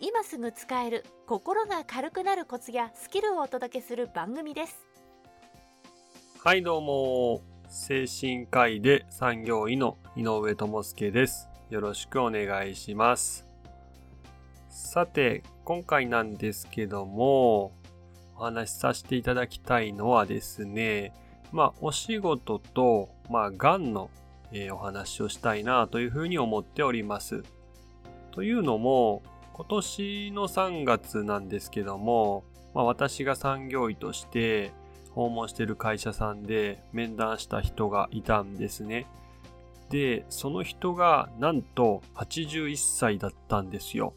今すぐ使える心が軽くなるコツやスキルをお届けする番組です。はいどうも。精神科医で産業医の井上智介です。よろしくお願いします。さて今回なんですけどもお話しさせていただきたいのはですねまあお仕事とまあがんのえー、お話をしたいなというふうに思っております。というのも、今年の3月なんですけども、まあ、私が産業医として訪問している会社さんで面談した人がいたんですね。で、その人がなんと81歳だったんですよ。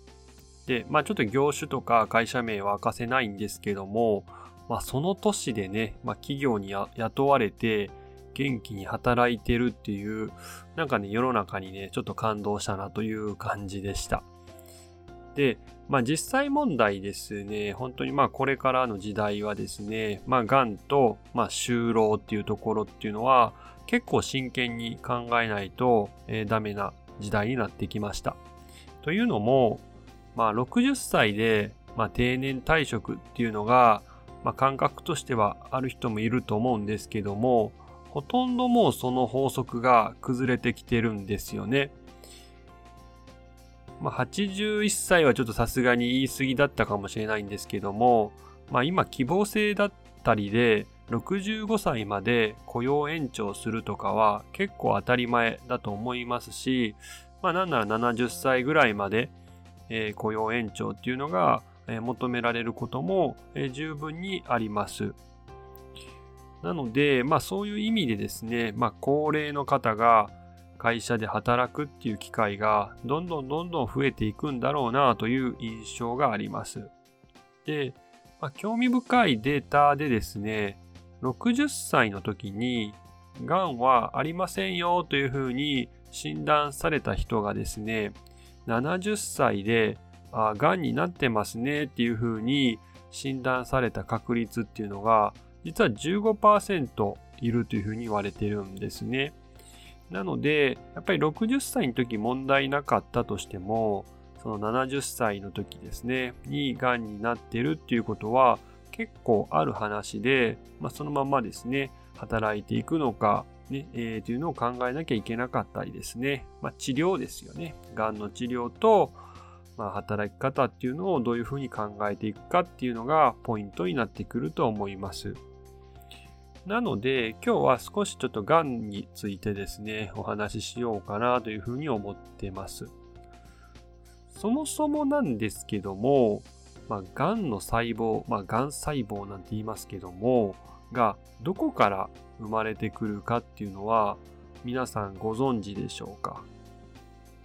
で、まあちょっと業種とか会社名は明かせないんですけども、まあその年でね、まあ企業に雇われて、元気に働いてるっていう、なんかね、世の中にね、ちょっと感動したなという感じでした。で、まあ実際問題ですね、本当にまあこれからの時代はですね、まあ癌と、まあ就労っていうところっていうのは結構真剣に考えないと、えー、ダメな時代になってきました。というのも、まあ60歳で、まあ定年退職っていうのが、まあ感覚としてはある人もいると思うんですけども、ほとんどもうその法則が崩れてきてるんですよね。まあ、81歳はちょっとさすがに言い過ぎだったかもしれないんですけども、まあ、今希望制だったりで65歳まで雇用延長するとかは結構当たり前だと思いますし、まあなんなら70歳ぐらいまで、えー、雇用延長っていうのが、え、求められることも、え、十分にあります。なので、まあそういう意味でですね、まあ高齢の方が会社で働くっていう機会がどんどんどんどん増えていくんだろうなという印象があります。で、まあ、興味深いデータでですね、60歳の時にがんはありませんよというふうに診断された人がですね、70歳で、がんになってますねっていうふうに診断された確率っていうのが実は15%いるというふうに言われてるんですね。なので、やっぱり60歳の時問題なかったとしても、その70歳の時ですね、に癌になってるっていうことは結構ある話で、まあ、そのままですね、働いていくのか、ね、えー、というのを考えなきゃいけなかったりですね、まあ、治療ですよね。癌の治療と、まあ、働き方っていうのをどういうふうに考えていくかっていうのがポイントになってくると思います。なので、今日は少しちょっと癌についてですね、お話ししようかなというふうに思ってます。そもそもなんですけども、まあ、癌の細胞、まあ、癌細胞なんて言いますけども、がどこから生まれてくるかっていうのは、皆さんご存知でしょうか？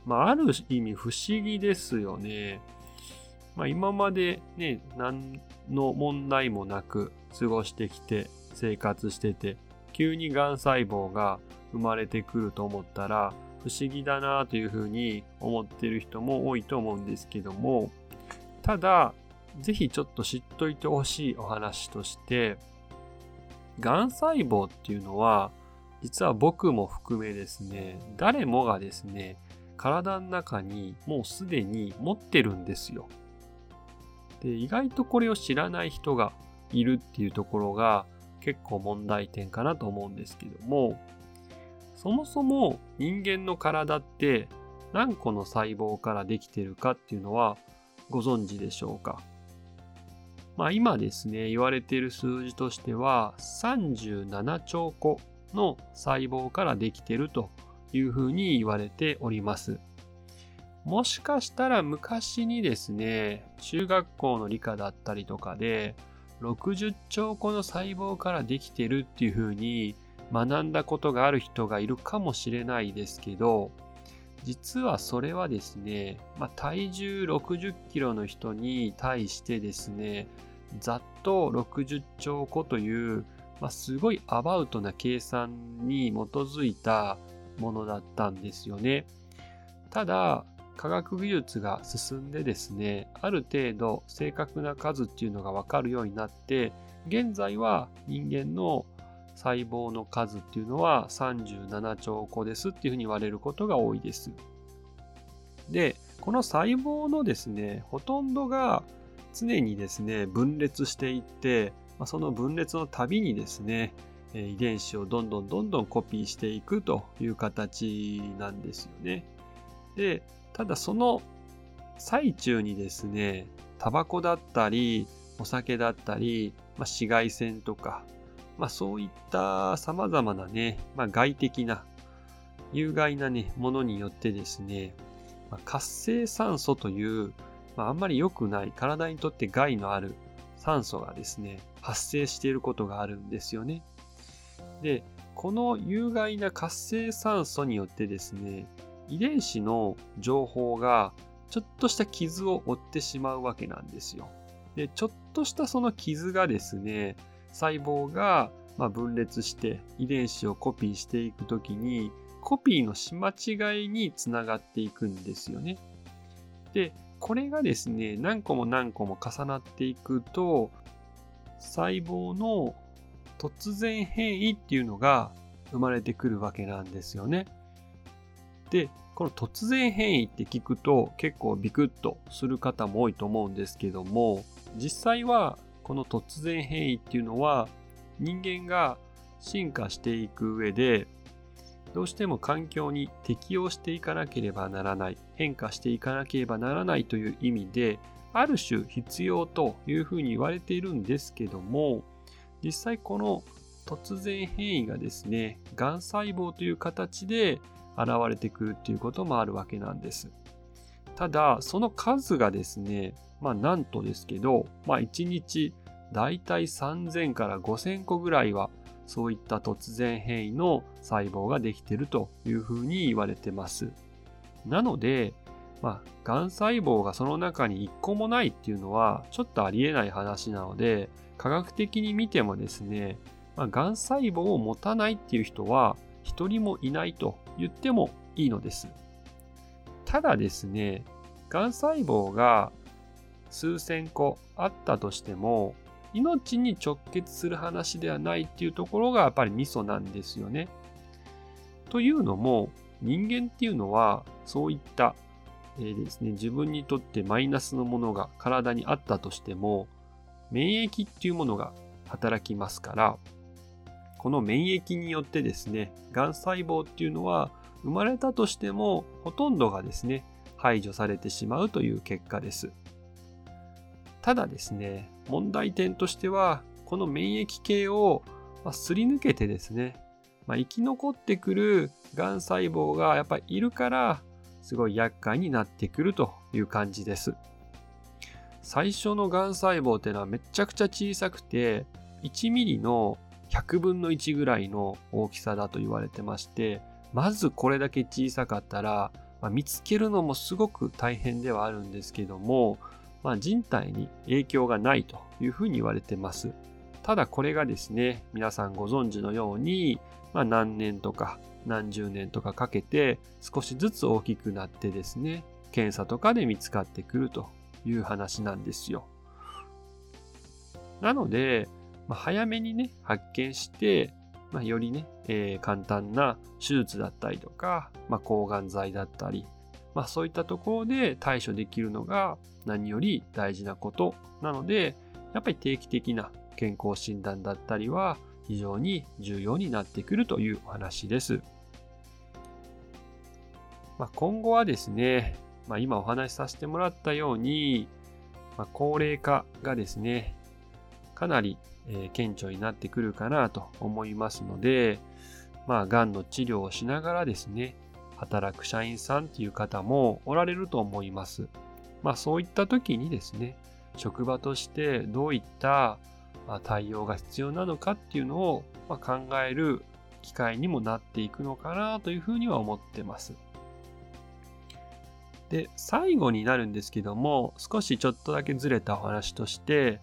まあ、ある意味不思議ですよね。まあ、今までね、何の問題もなく過ごしてきて、生活してて、急に癌細胞が生まれてくると思ったら、不思議だなというふうに思ってる人も多いと思うんですけども、ただ、ぜひちょっと知っといてほしいお話として、癌細胞っていうのは、実は僕も含めですね、誰もがですね、体の中にもうすでに持ってるんですよ。で、意外とこれを知らない人がいるっていうところが、結構問題点かなと思うんですけども、そもそも人間の体って何個の細胞からできてるかっていうのはご存知でしょうか？まあ今ですね、言われている数字としては37兆個の細胞からできてるというふうに言われております。もしかしたら昔にですね、中学校の理科だったりとかで、60兆個の細胞からできてるっていう風に学んだことがある人がいるかもしれないですけど、実はそれはですね、まあ、体重60キロの人に対してですね、ざっと60兆個という、まあ、すごいアバウトな計算に基づいたものだったんですよね。ただ、科学技術が進んでですね、ある程度正確な数っていうのがわかるようになって、現在は人間の細胞の数っていうのは37兆個ですっていうふうに言われることが多いです。で、この細胞のですね、ほとんどが常にですね、分裂していって、その分裂のたびにですね、遺伝子をどんどんどんどんコピーしていくという形なんですよね。で、ただその最中にですね、タバコだったり、お酒だったり、まあ、紫外線とか、まあ、そういった様々なね、まあ、外的な、有害なね、ものによってですね、まあ、活性酸素という、まあ、あんまり良くない、体にとって害のある酸素がですね、発生していることがあるんですよね。で、この有害な活性酸素によってですね、遺伝子の情報がちょっとした傷を負ってしまうわけなんですよ。で、ちょっとしたその傷がですね、細胞がま分裂して遺伝子をコピーしていくときに、コピーのし間違いにつながっていくんですよね。で、これがですね、何個も何個も重なっていくと、細胞の突然変異っていうのが生まれてくるわけなんですよね。で、この突然変異って聞くと結構ビクッとする方も多いと思うんですけども、実際はこの突然変異っていうのは人間が進化していく上でどうしても環境に適応していかなければならない、変化していかなければならないという意味で、ある種必要というふうに言われているんですけども、実際この突然変異がですね、がん細胞という形で現れてくるっていうこともあるわけなんです。ただ、その数がですね、まあなんとですけど、まあ1日だいたい3000から5000個ぐらいはそういった突然変異の細胞ができているというふうに言われてます。なので、まあ、がん細胞がその中に1個もないっていうのはちょっとありえない話なので、科学的に見てもですね、まあ、がん細胞を持たないっていう人は1人もいないと言ってもいいのです。ただですね、がん細胞が数千個あったとしても、命に直結する話ではないっていうところがやっぱりミソなんですよね。というのも人間っていうのはそういった、えー、ですね、自分にとってマイナスのものが体にあったとしても免疫っていうものが働きますからこの免疫によってですね、がん細胞っていうのは生まれたとしてもほとんどがですね、排除されてしまうという結果です。ただですね、問題点としては、この免疫系をすり抜けてですね、まあ、生き残ってくるがん細胞がやっぱりいるから、すごい厄介になってくるという感じです。最初のがん細胞っていうのはめちゃくちゃ小さくて、1ミリの100分の1ぐらいの大きさだと言われてまして、まずこれだけ小さかったら、まあ、見つけるのもすごく大変ではあるんですけども、まあ、人体に影響がないというふうに言われてます。ただこれがですね、皆さんご存知のように、まあ、何年とか何十年とかかけて少しずつ大きくなってですね、検査とかで見つかってくるという話なんですよ。なので、まあ、早めにね、発見して、まあ、よりね、えー、簡単な手術だったりとか、まあ、抗がん剤だったり、まあ、そういったところで対処できるのが何より大事なことなので、やっぱり定期的な健康診断だったりは非常に重要になってくるというお話です。まあ、今後はですね、まあ、今お話しさせてもらったように、まあ、高齢化がですね、かなり、え顕著になってくるかなと思いますので、まあ、がんの治療をしながらですね、働く社員さんっていう方もおられると思います。まあそういった時にですね、職場としてどういった対応が必要なのかっていうのを考える機会にもなっていくのかなというふうには思ってます。で、最後になるんですけども、少しちょっとだけずれたお話として、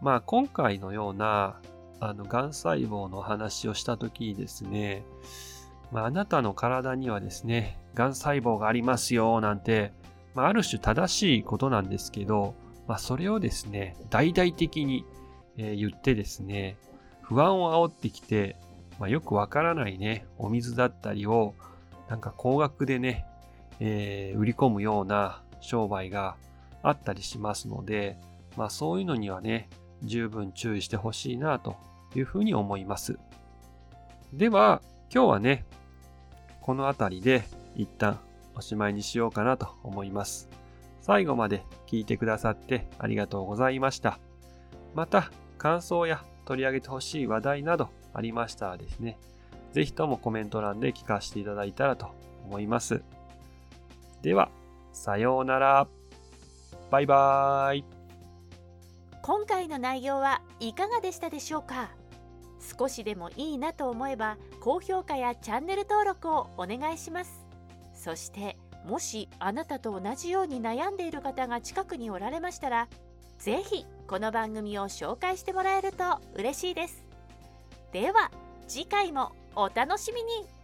まあ今回のような、あの、癌細胞の話をしたときにですね、まああなたの体にはですね、癌細胞がありますよ、なんて、まあある種正しいことなんですけど、まあそれをですね、大々的に、えー、言ってですね、不安を煽ってきて、まあ、よくわからないね、お水だったりを、なんか高額でね、えー、売り込むような商売があったりしますので、まあそういうのにはね、十分注意してほしいなというふうに思います。では、今日はね、この辺りで一旦おしまいにしようかなと思います。最後まで聞いてくださってありがとうございました。また、感想や取り上げてほしい話題などありましたらですね、ぜひともコメント欄で聞かせていただいたらと思います。では、さようなら。バイバーイ。今回の内容はいかがでしたでしょうか？少しでもいいなと思えば高評価やチャンネル登録をお願いします。そしてもしあなたと同じように悩んでいる方が近くにおられましたら是非この番組を紹介してもらえると嬉しいです。では次回もお楽しみに。